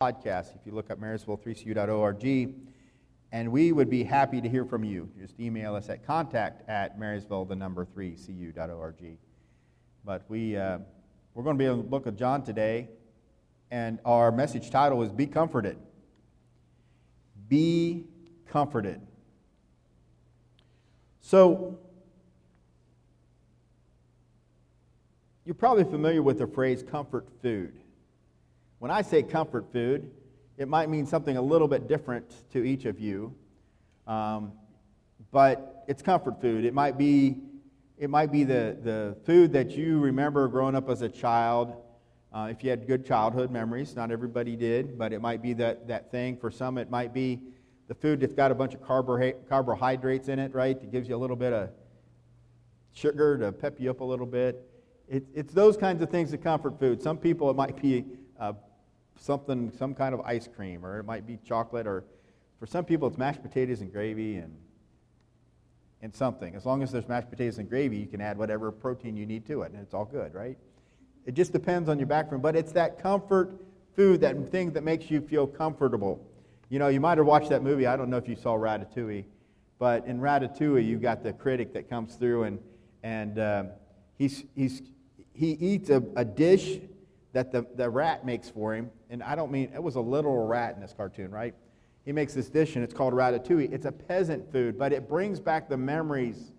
podcast if you look up marysville3cu.org. And we would be happy to hear from you. Just email us at contact at marysville, the number 3cu.org. But we, uh, we're going to be in the book of John today, and our message title is Be Comforted. Be Comforted. So, you're probably familiar with the phrase comfort food. When I say comfort food, it might mean something a little bit different to each of you, um, but it's comfort food. It might be, it might be the, the food that you remember growing up as a child. Uh, if you had good childhood memories, not everybody did, but it might be that, that thing. For some, it might be the food that's got a bunch of carbohydrates in it, right? It gives you a little bit of sugar to pep you up a little bit. It, it's those kinds of things that comfort food. Some people, it might be uh, something, some kind of ice cream, or it might be chocolate, or for some people it's mashed potatoes and gravy and and something. As long as there's mashed potatoes and gravy, you can add whatever protein you need to it, and it's all good, right? It just depends on your background, but it's that comfort food, that thing that makes you feel comfortable. You know, you might have watched that movie. I don't know if you saw Ratatouille, but in Ratatouille, you got the critic that comes through and and uh, he's he's he eats a, a dish that the, the rat makes for him. And I don't mean, it was a literal rat in this cartoon, right? He makes this dish and it's called ratatouille. It's a peasant food, but it brings back the memories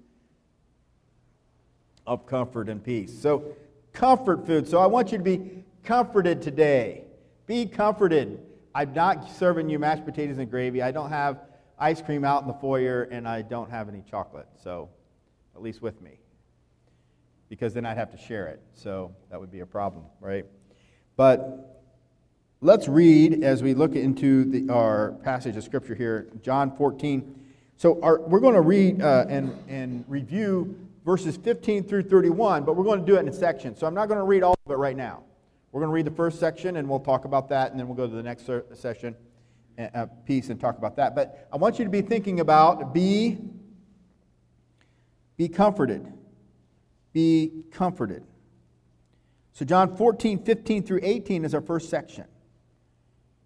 of comfort and peace. So, comfort food. So, I want you to be comforted today. Be comforted. I'm not serving you mashed potatoes and gravy. I don't have ice cream out in the foyer, and I don't have any chocolate. So, at least with me. Because then I'd have to share it. So, that would be a problem, right? But let's read as we look into the, our passage of Scripture here, John 14. So our, we're going to read uh, and, and review verses 15 through 31, but we're going to do it in sections. So I'm not going to read all of it right now. We're going to read the first section, and we'll talk about that, and then we'll go to the next session, uh, piece, and talk about that. But I want you to be thinking about be, be comforted. Be comforted. So, John 14, 15 through 18 is our first section.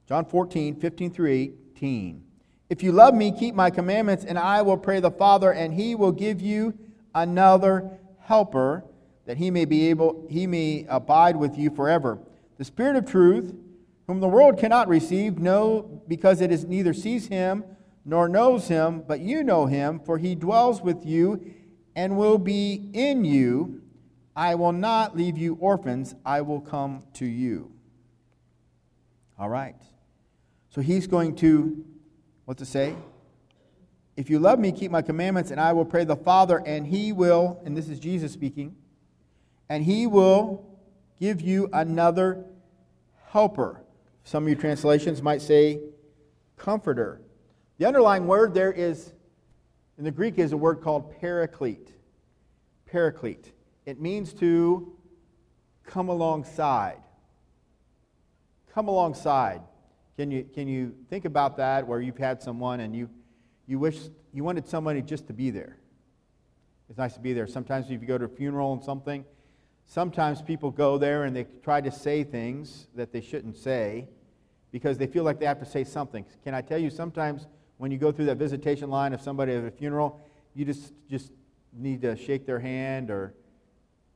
John 14, 15 through 18. If you love me, keep my commandments, and I will pray the Father, and he will give you another helper, that he may be able, he may abide with you forever. The Spirit of truth, whom the world cannot receive, no, because it is neither sees him nor knows him, but you know him, for he dwells with you and will be in you. I will not leave you orphans, I will come to you. All right. So he's going to, what to say? If you love me, keep my commandments, and I will pray the Father, and he will, and this is Jesus speaking, and he will give you another helper. Some of your translations might say comforter. The underlying word there is, in the Greek, is a word called paraclete. Paraclete. It means to come alongside. Come alongside. Can you, can you think about that where you've had someone and you, you wish you wanted somebody just to be there? It's nice to be there. Sometimes if you go to a funeral and something, sometimes people go there and they try to say things that they shouldn't say because they feel like they have to say something. Can I tell you, sometimes when you go through that visitation line of somebody at a funeral, you just, just need to shake their hand or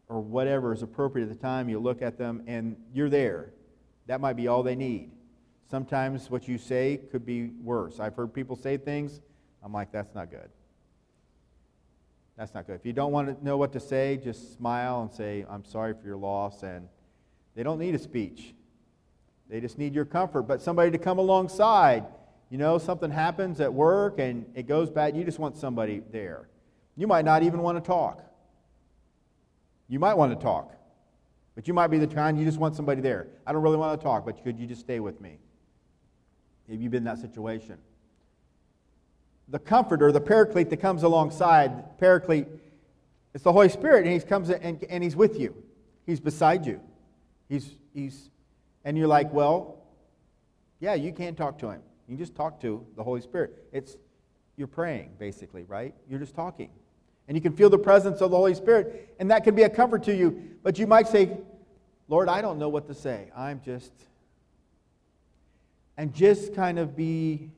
or whatever is appropriate at the time, you look at them and you're there. That might be all they need. Sometimes what you say could be worse. I've heard people say things, I'm like, that's not good. That's not good. If you don't want to know what to say, just smile and say, I'm sorry for your loss. And they don't need a speech, they just need your comfort. But somebody to come alongside. You know, something happens at work and it goes bad, you just want somebody there. You might not even want to talk. You might want to talk, but you might be the kind you just want somebody there. I don't really want to talk, but could you just stay with me? Have you been in that situation? The comforter, the paraclete that comes alongside, paraclete, it's the Holy Spirit, and he comes and, and he's with you. He's beside you. He's, he's, and you're like, well, yeah, you can't talk to him. You can just talk to the Holy Spirit. It's, you're praying, basically, right? You're just talking and you can feel the presence of the Holy Spirit, and that can be a comfort to you. But you might say, Lord, I don't know what to say. I'm just. and just kind of be,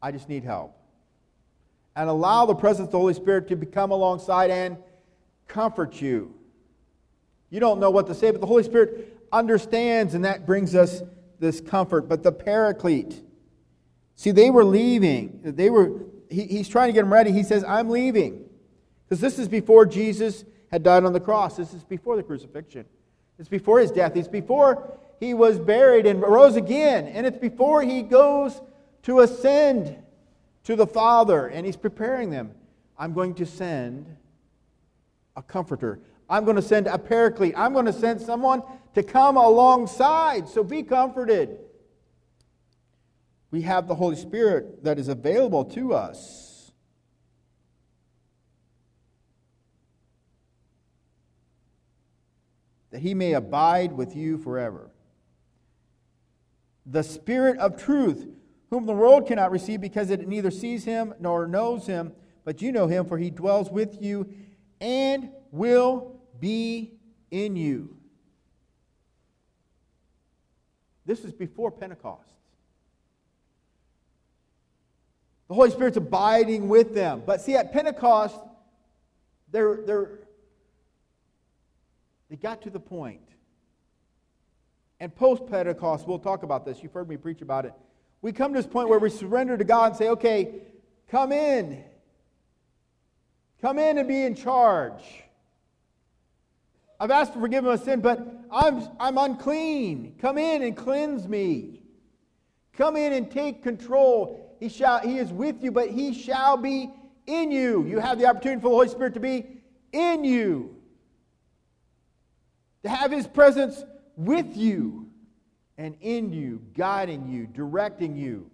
I just need help. And allow the presence of the Holy Spirit to come alongside and comfort you. You don't know what to say, but the Holy Spirit understands, and that brings us this comfort. But the paraclete, see, they were leaving. They were, he, he's trying to get them ready. He says, I'm leaving. Because this is before Jesus had died on the cross. This is before the crucifixion. It's before his death. It's before he was buried and rose again. And it's before he goes to ascend to the Father. And he's preparing them. I'm going to send a comforter. I'm going to send a paraclete. I'm going to send someone to come alongside. So be comforted. We have the Holy Spirit that is available to us. That he may abide with you forever. The Spirit of truth, whom the world cannot receive because it neither sees him nor knows him, but you know him, for he dwells with you and will be in you. This is before Pentecost. The Holy Spirit's abiding with them. But see, at Pentecost, they're, they're, they got to the point. And post Pentecost, we'll talk about this. You've heard me preach about it. We come to this point where we surrender to God and say, okay, come in. Come in and be in charge. I've asked for forgiveness of sin, but I'm, I'm unclean. Come in and cleanse me. Come in and take control. He, shall, he is with you, but he shall be in you. You have the opportunity for the Holy Spirit to be in you, to have his presence with you and in you, guiding you, directing you.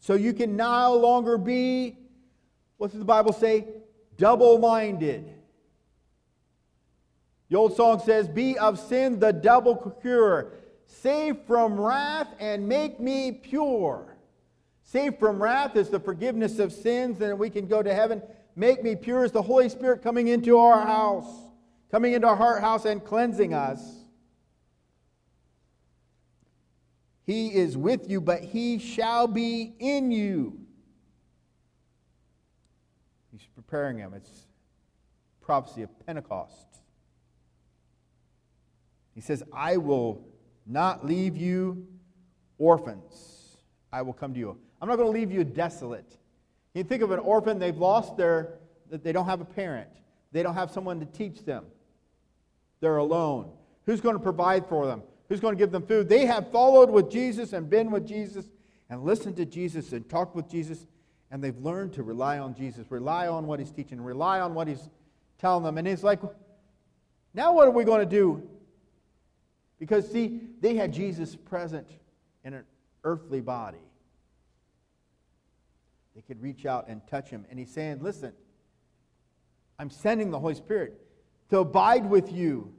So you can no longer be, what does the Bible say? double minded. The old song says, Be of sin the double cure. Save from wrath and make me pure. Save from wrath is the forgiveness of sins, and we can go to heaven. Make me pure is the Holy Spirit coming into our house, coming into our heart house and cleansing us. He is with you, but he shall be in you He's preparing him. It's prophecy of Pentecost. He says, I will not leave you orphans. I will come to you. I'm not going to leave you desolate. You think of an orphan, they've lost their, they don't have a parent. They don't have someone to teach them. They're alone. Who's going to provide for them? Who's going to give them food? They have followed with Jesus and been with Jesus and listened to Jesus and talked with Jesus and they've learned to rely on Jesus, rely on what he's teaching, rely on what he's telling them. And he's like, now what are we going to do? Because, see, they had Jesus present in an earthly body. They could reach out and touch him. And he's saying, listen, I'm sending the Holy Spirit to abide with you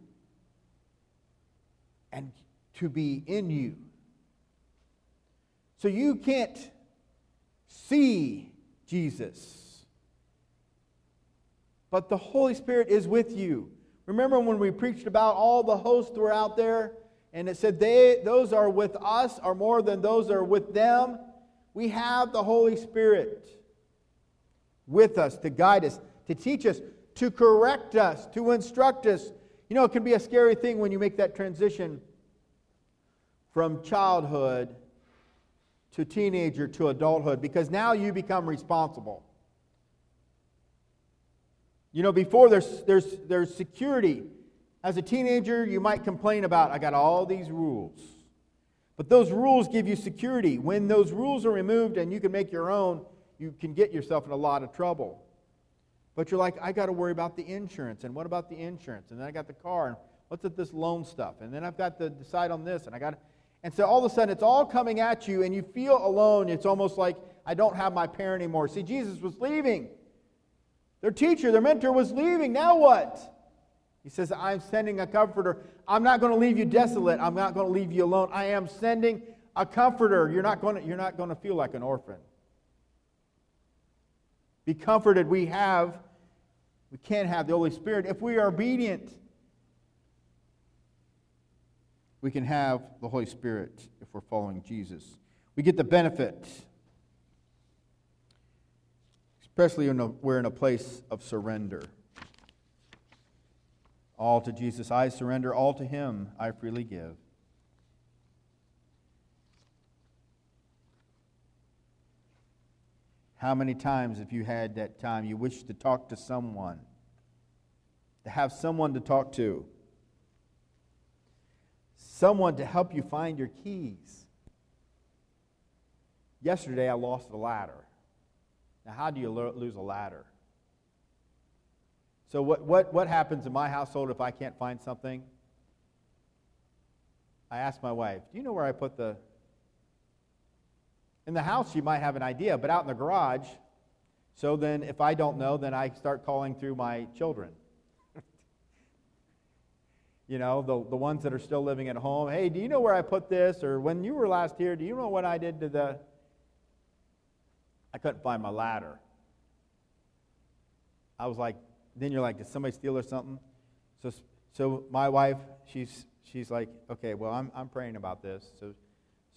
and to be in you. So you can't see Jesus. But the Holy Spirit is with you. Remember when we preached about all the hosts were out there and it said they those are with us are more than those are with them? We have the Holy Spirit with us to guide us, to teach us, to correct us, to instruct us. You know, it can be a scary thing when you make that transition from childhood to teenager to adulthood because now you become responsible. You know, before there's, there's, there's security. As a teenager, you might complain about, I got all these rules. But those rules give you security. When those rules are removed and you can make your own, you can get yourself in a lot of trouble. But you're like, I got to worry about the insurance. And what about the insurance? And then I got the car. And what's with this loan stuff? And then I've got to decide on this. And I got to. And so all of a sudden it's all coming at you and you feel alone. It's almost like, I don't have my parent anymore. See, Jesus was leaving. Their teacher, their mentor was leaving. Now what? He says, I'm sending a comforter. I'm not going to leave you desolate. I'm not going to leave you alone. I am sending a comforter. You're not going to, you're not going to feel like an orphan. Be comforted. We have, we can have the Holy Spirit if we are obedient. we can have the Holy Spirit if we're following Jesus. We get the benefit, especially when we're in a place of surrender. All to Jesus I surrender, all to Him I freely give. How many times have you had that time you wish to talk to someone? To have someone to talk to? Someone to help you find your keys. Yesterday I lost the ladder. Now, how do you lo- lose a ladder? So, what, what, what happens in my household if I can't find something? I ask my wife, Do you know where I put the in the house, you might have an idea, but out in the garage, so then if I don't know, then I start calling through my children. you know, the, the ones that are still living at home. Hey, do you know where I put this? Or when you were last here, do you know what I did to the. I couldn't find my ladder. I was like, then you're like, did somebody steal or something? So, so my wife, she's, she's like, okay, well, I'm, I'm praying about this. So,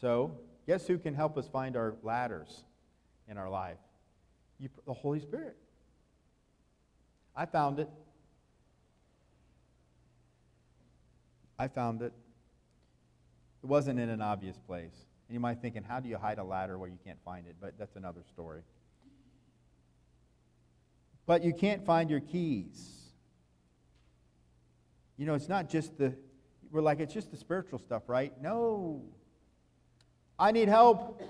so Guess who can help us find our ladders in our life? You, the Holy Spirit. I found it. I found it. It wasn't in an obvious place. You might be thinking, how do you hide a ladder where you can't find it? But that's another story. But you can't find your keys. You know, it's not just the, we're like, it's just the spiritual stuff, right? No. I need help.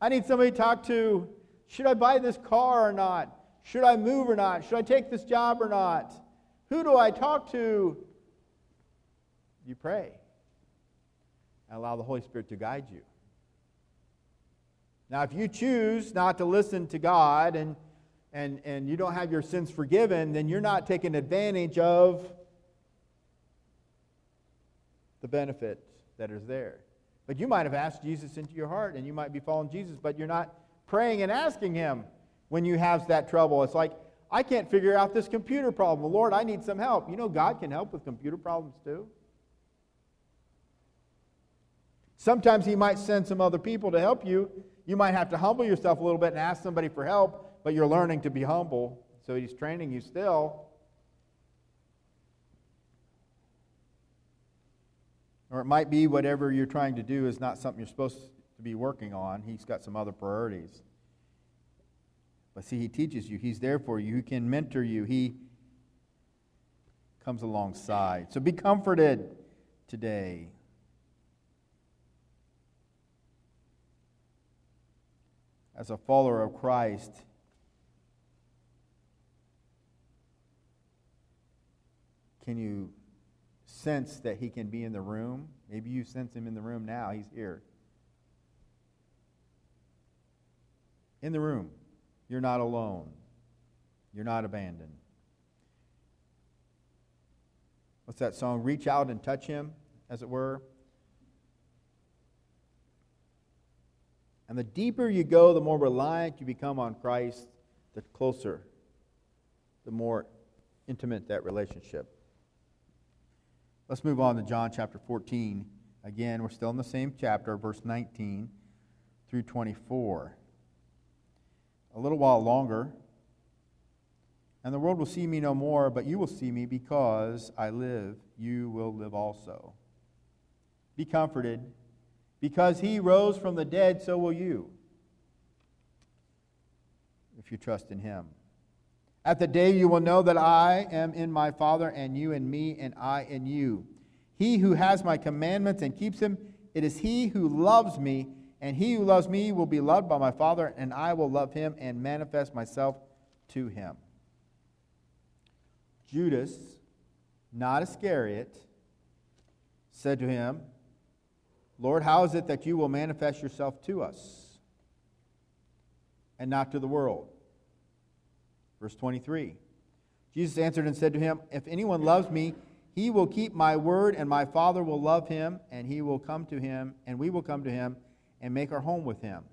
I need somebody to talk to. Should I buy this car or not? Should I move or not? Should I take this job or not? Who do I talk to? You pray and allow the Holy Spirit to guide you. Now, if you choose not to listen to God and, and, and you don't have your sins forgiven, then you're not taking advantage of the benefit that is there. But you might have asked Jesus into your heart and you might be following Jesus, but you're not praying and asking Him when you have that trouble. It's like, I can't figure out this computer problem. Lord, I need some help. You know, God can help with computer problems too. Sometimes He might send some other people to help you. You might have to humble yourself a little bit and ask somebody for help, but you're learning to be humble. So He's training you still. Or it might be whatever you're trying to do is not something you're supposed to be working on. He's got some other priorities. But see, He teaches you, He's there for you, He can mentor you, He comes alongside. So be comforted today. As a follower of Christ, can you sense that he can be in the room. Maybe you sense him in the room now. He's here. In the room. You're not alone. You're not abandoned. What's that song? Reach out and touch him, as it were. And the deeper you go, the more reliant you become on Christ, the closer, the more intimate that relationship. Let's move on to John chapter 14. Again, we're still in the same chapter, verse 19 through 24. A little while longer, and the world will see me no more, but you will see me because I live, you will live also. Be comforted, because he rose from the dead, so will you, if you trust in him. At the day you will know that I am in my Father, and you in me, and I in you. He who has my commandments and keeps them, it is he who loves me, and he who loves me will be loved by my Father, and I will love him and manifest myself to him. Judas, not Iscariot, said to him, Lord, how is it that you will manifest yourself to us and not to the world? Verse 23 Jesus answered and said to him, If anyone loves me, he will keep my word, and my Father will love him, and he will come to him, and we will come to him and make our home with him.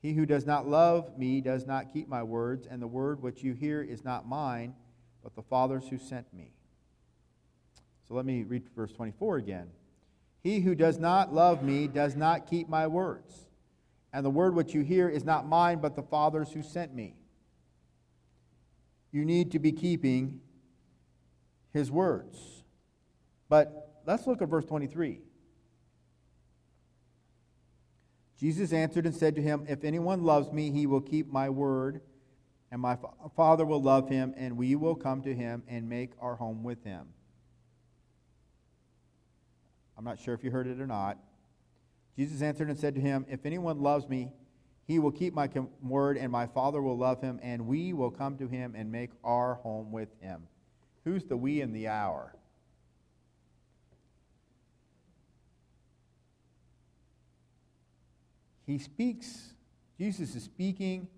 He who does not love me does not keep my words, and the word which you hear is not mine, but the Father's who sent me. So let me read verse 24 again. He who does not love me does not keep my words. And the word which you hear is not mine, but the Father's who sent me. You need to be keeping his words. But let's look at verse 23. Jesus answered and said to him, If anyone loves me, he will keep my word, and my Father will love him, and we will come to him and make our home with him. I'm not sure if you heard it or not. Jesus answered and said to him, If anyone loves me, he will keep my word, and my Father will love him, and we will come to him and make our home with him. Who's the we in the hour? He speaks, Jesus is speaking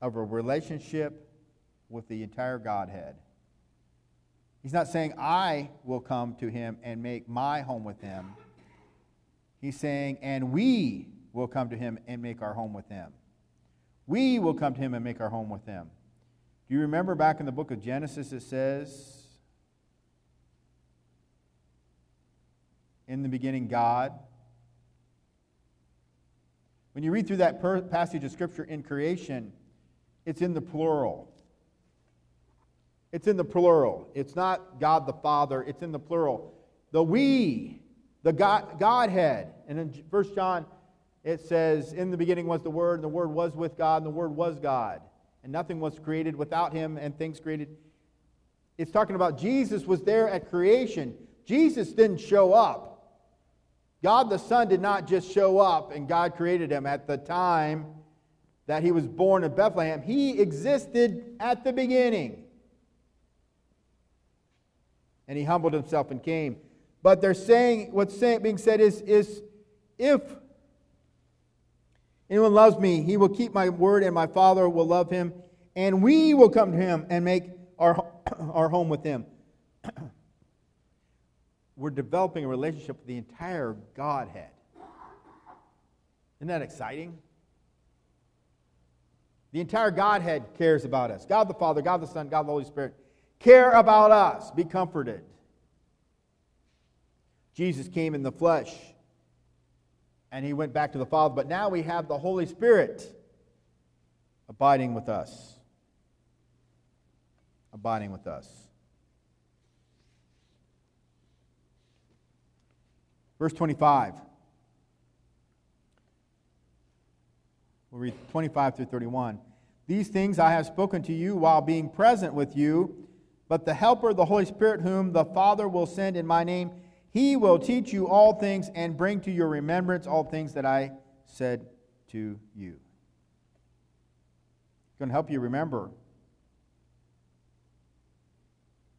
of a relationship with the entire Godhead. He's not saying, I will come to him and make my home with him. He's saying, and we will come to him and make our home with him. We will come to him and make our home with him. Do you remember back in the book of Genesis it says, In the beginning, God. When you read through that per- passage of Scripture in creation, it's in the plural. It's in the plural. It's not God the Father, it's in the plural. The we, the God, Godhead. And in 1 John, it says, In the beginning was the Word, and the Word was with God, and the Word was God. And nothing was created without him, and things created. It's talking about Jesus was there at creation. Jesus didn't show up. God the Son did not just show up and God created him at the time that he was born in Bethlehem. He existed at the beginning and he humbled himself and came. But they're saying, what's saying, being said is, is if anyone loves me, he will keep my word, and my Father will love him, and we will come to him and make our, our home with him. We're developing a relationship with the entire Godhead. Isn't that exciting? The entire Godhead cares about us. God the Father, God the Son, God the Holy Spirit care about us. Be comforted. Jesus came in the flesh and he went back to the Father, but now we have the Holy Spirit abiding with us. Abiding with us. Verse 25. We'll read 25 through 31. These things I have spoken to you while being present with you. But the Helper, the Holy Spirit, whom the Father will send in my name, he will teach you all things and bring to your remembrance all things that I said to you. He's going to help you remember.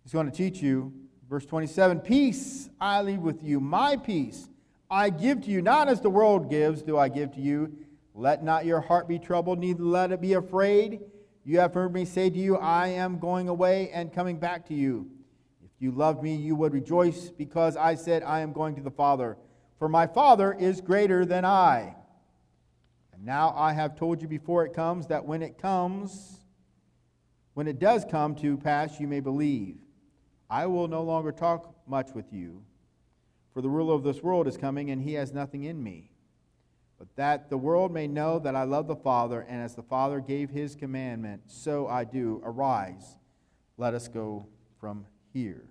He's going to teach you. Verse 27 Peace I leave with you, my peace I give to you, not as the world gives, do I give to you. Let not your heart be troubled, neither let it be afraid. You have heard me say to you, I am going away and coming back to you. If you loved me, you would rejoice because I said, I am going to the Father. For my Father is greater than I. And now I have told you before it comes that when it comes, when it does come to pass, you may believe. I will no longer talk much with you, for the ruler of this world is coming, and he has nothing in me but that the world may know that I love the Father, and as the Father gave his commandment, so I do. Arise, let us go from here.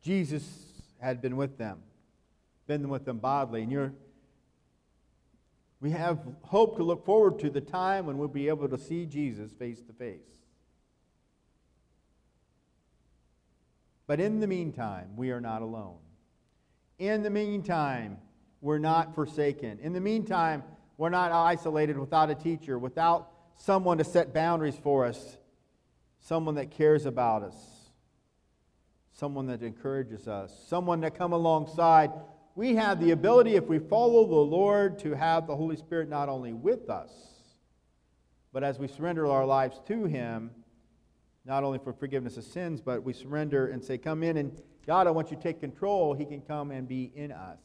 Jesus had been with them, been with them bodily, and you're we have hope to look forward to the time when we'll be able to see Jesus face to face. But in the meantime, we are not alone. In the meantime, we're not forsaken. In the meantime, we're not isolated without a teacher, without someone to set boundaries for us, someone that cares about us, someone that encourages us, someone to come alongside. We have the ability, if we follow the Lord, to have the Holy Spirit not only with us, but as we surrender our lives to Him, not only for forgiveness of sins, but we surrender and say, Come in, and God, I want you to take control. He can come and be in us.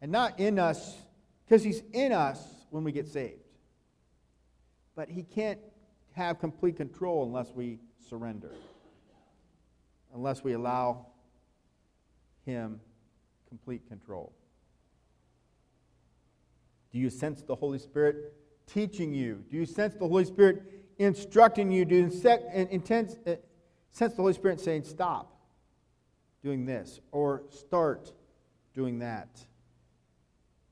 And not in us, because He's in us when we get saved. But He can't have complete control unless we surrender, unless we allow Him complete control. Do you sense the Holy Spirit teaching you? Do you sense the Holy Spirit instructing you? Do you uh, sense the Holy Spirit saying, stop doing this or start doing that?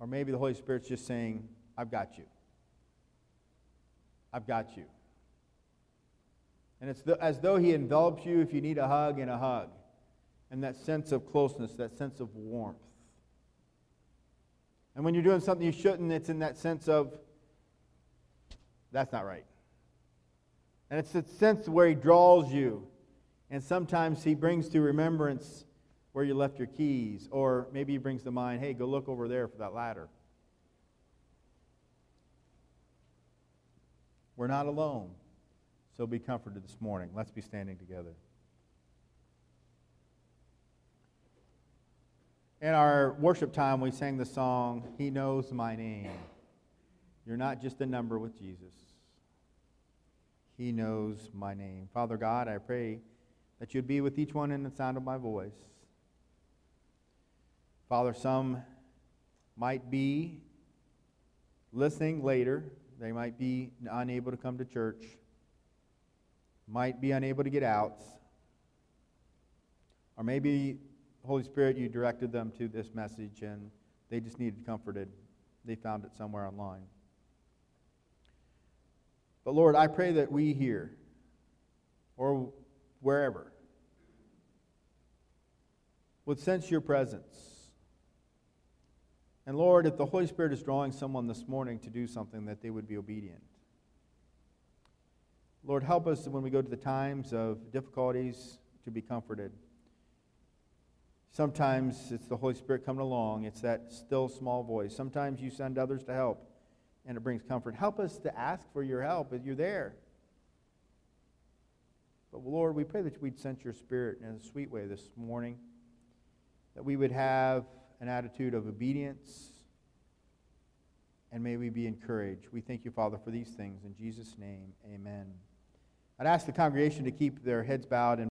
Or maybe the Holy Spirit's just saying, I've got you. I've got you. And it's the, as though He envelops you if you need a hug and a hug. And that sense of closeness, that sense of warmth. And when you're doing something you shouldn't, it's in that sense of, that's not right. And it's that sense where He draws you. And sometimes He brings to remembrance where you left your keys. Or maybe He brings to mind, hey, go look over there for that ladder. We're not alone. So be comforted this morning. Let's be standing together. In our worship time, we sang the song, He Knows My Name. You're not just a number with Jesus, He knows my name. Father God, I pray that you'd be with each one in the sound of my voice. Father, some might be listening later, they might be unable to come to church might be unable to get out. Or maybe, Holy Spirit, you directed them to this message and they just needed comforted. They found it somewhere online. But Lord, I pray that we here, or wherever, would sense your presence. And Lord, if the Holy Spirit is drawing someone this morning to do something, that they would be obedient. Lord, help us when we go to the times of difficulties to be comforted. Sometimes it's the Holy Spirit coming along, it's that still small voice. Sometimes you send others to help, and it brings comfort. Help us to ask for your help if you're there. But Lord, we pray that we'd sense your spirit in a sweet way this morning, that we would have an attitude of obedience, and may we be encouraged. We thank you, Father, for these things. In Jesus' name, amen. I'd ask the congregation to keep their heads bowed and